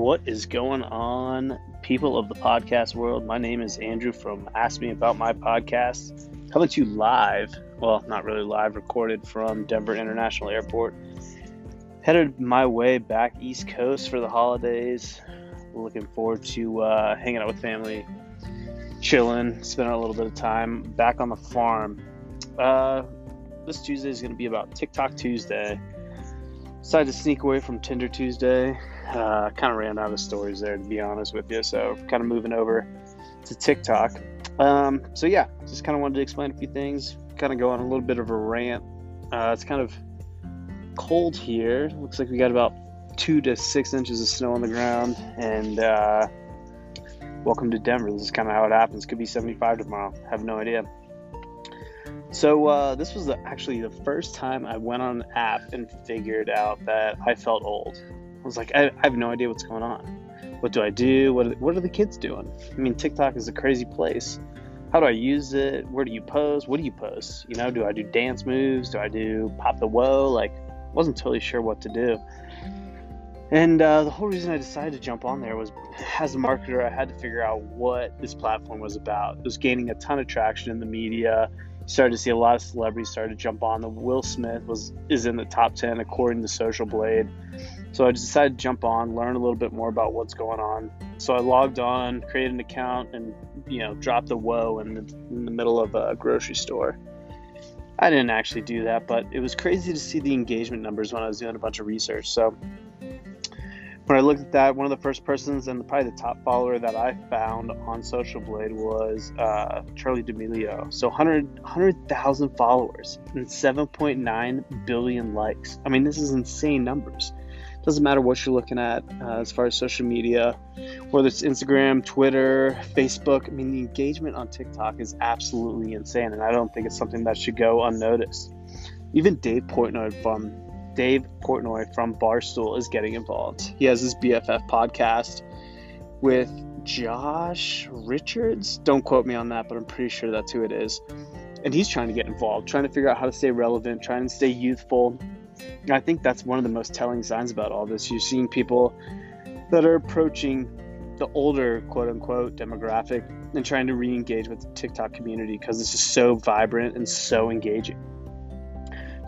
What is going on, people of the podcast world? My name is Andrew from Ask Me About My Podcast. Coming to you live, well, not really live, recorded from Denver International Airport. Headed my way back East Coast for the holidays. Looking forward to uh, hanging out with family, chilling, spending a little bit of time back on the farm. Uh, this Tuesday is going to be about TikTok Tuesday. Decided to sneak away from Tinder Tuesday uh, kind of ran out of stories there, to be honest with you. So, kind of moving over to TikTok. Um, so, yeah, just kind of wanted to explain a few things, kind of go on a little bit of a rant. Uh, it's kind of cold here. Looks like we got about two to six inches of snow on the ground. And uh, welcome to Denver. This is kind of how it happens. Could be 75 tomorrow. Have no idea. So uh, this was actually the first time I went on an app and figured out that I felt old. I was like, I, I have no idea what's going on. What do I do? What are, what are the kids doing? I mean, TikTok is a crazy place. How do I use it? Where do you post? What do you post? You know, do I do dance moves? Do I do pop the whoa? Like, wasn't totally sure what to do. And uh, the whole reason I decided to jump on there was, as a marketer, I had to figure out what this platform was about. It was gaining a ton of traction in the media. Started to see a lot of celebrities started to jump on. The Will Smith was is in the top ten according to Social Blade. So I decided to jump on, learn a little bit more about what's going on. So I logged on, created an account, and you know dropped the whoa in the, in the middle of a grocery store. I didn't actually do that, but it was crazy to see the engagement numbers when I was doing a bunch of research. So when I looked at that, one of the first persons and probably the top follower that I found on Social Blade was uh, Charli D'Amelio. So 100 100,000 followers and 7.9 billion likes. I mean, this is insane numbers doesn't matter what you're looking at uh, as far as social media, whether it's Instagram, Twitter, Facebook. I mean, the engagement on TikTok is absolutely insane, and I don't think it's something that should go unnoticed. Even Dave Portnoy from Dave Portnoy from Barstool is getting involved. He has his BFF podcast with Josh Richards. Don't quote me on that, but I'm pretty sure that's who it is. And he's trying to get involved, trying to figure out how to stay relevant, trying to stay youthful, I think that's one of the most telling signs about all this. You're seeing people that are approaching the older quote unquote demographic and trying to re engage with the TikTok community because this is so vibrant and so engaging.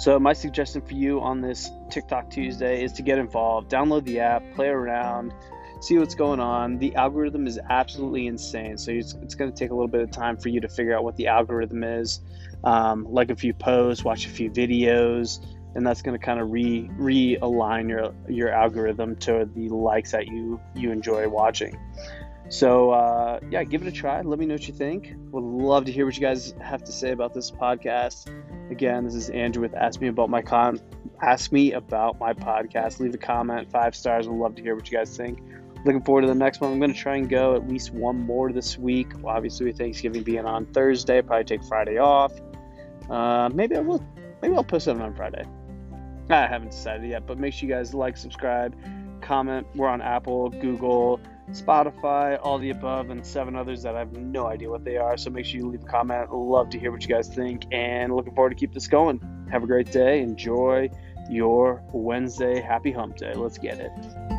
So, my suggestion for you on this TikTok Tuesday is to get involved, download the app, play around, see what's going on. The algorithm is absolutely insane. So, it's, it's going to take a little bit of time for you to figure out what the algorithm is. Um, like a few posts, watch a few videos, and that's going to kind of re realign your your algorithm to the likes that you you enjoy watching. So uh, yeah, give it a try. Let me know what you think. Would love to hear what you guys have to say about this podcast. Again, this is Andrew with Ask Me About My Con. Ask me about my podcast. Leave a comment, five stars. Would love to hear what you guys think. Looking forward to the next one. I'm going to try and go at least one more this week. Obviously, with Thanksgiving being on Thursday, probably take Friday off. Uh, maybe I will. Maybe I'll post something on Friday. I haven't decided yet, but make sure you guys like, subscribe, comment. We're on Apple, Google, Spotify, all the above, and seven others that I have no idea what they are. So make sure you leave a comment. Love to hear what you guys think, and looking forward to keep this going. Have a great day. Enjoy your Wednesday. Happy Hump Day. Let's get it.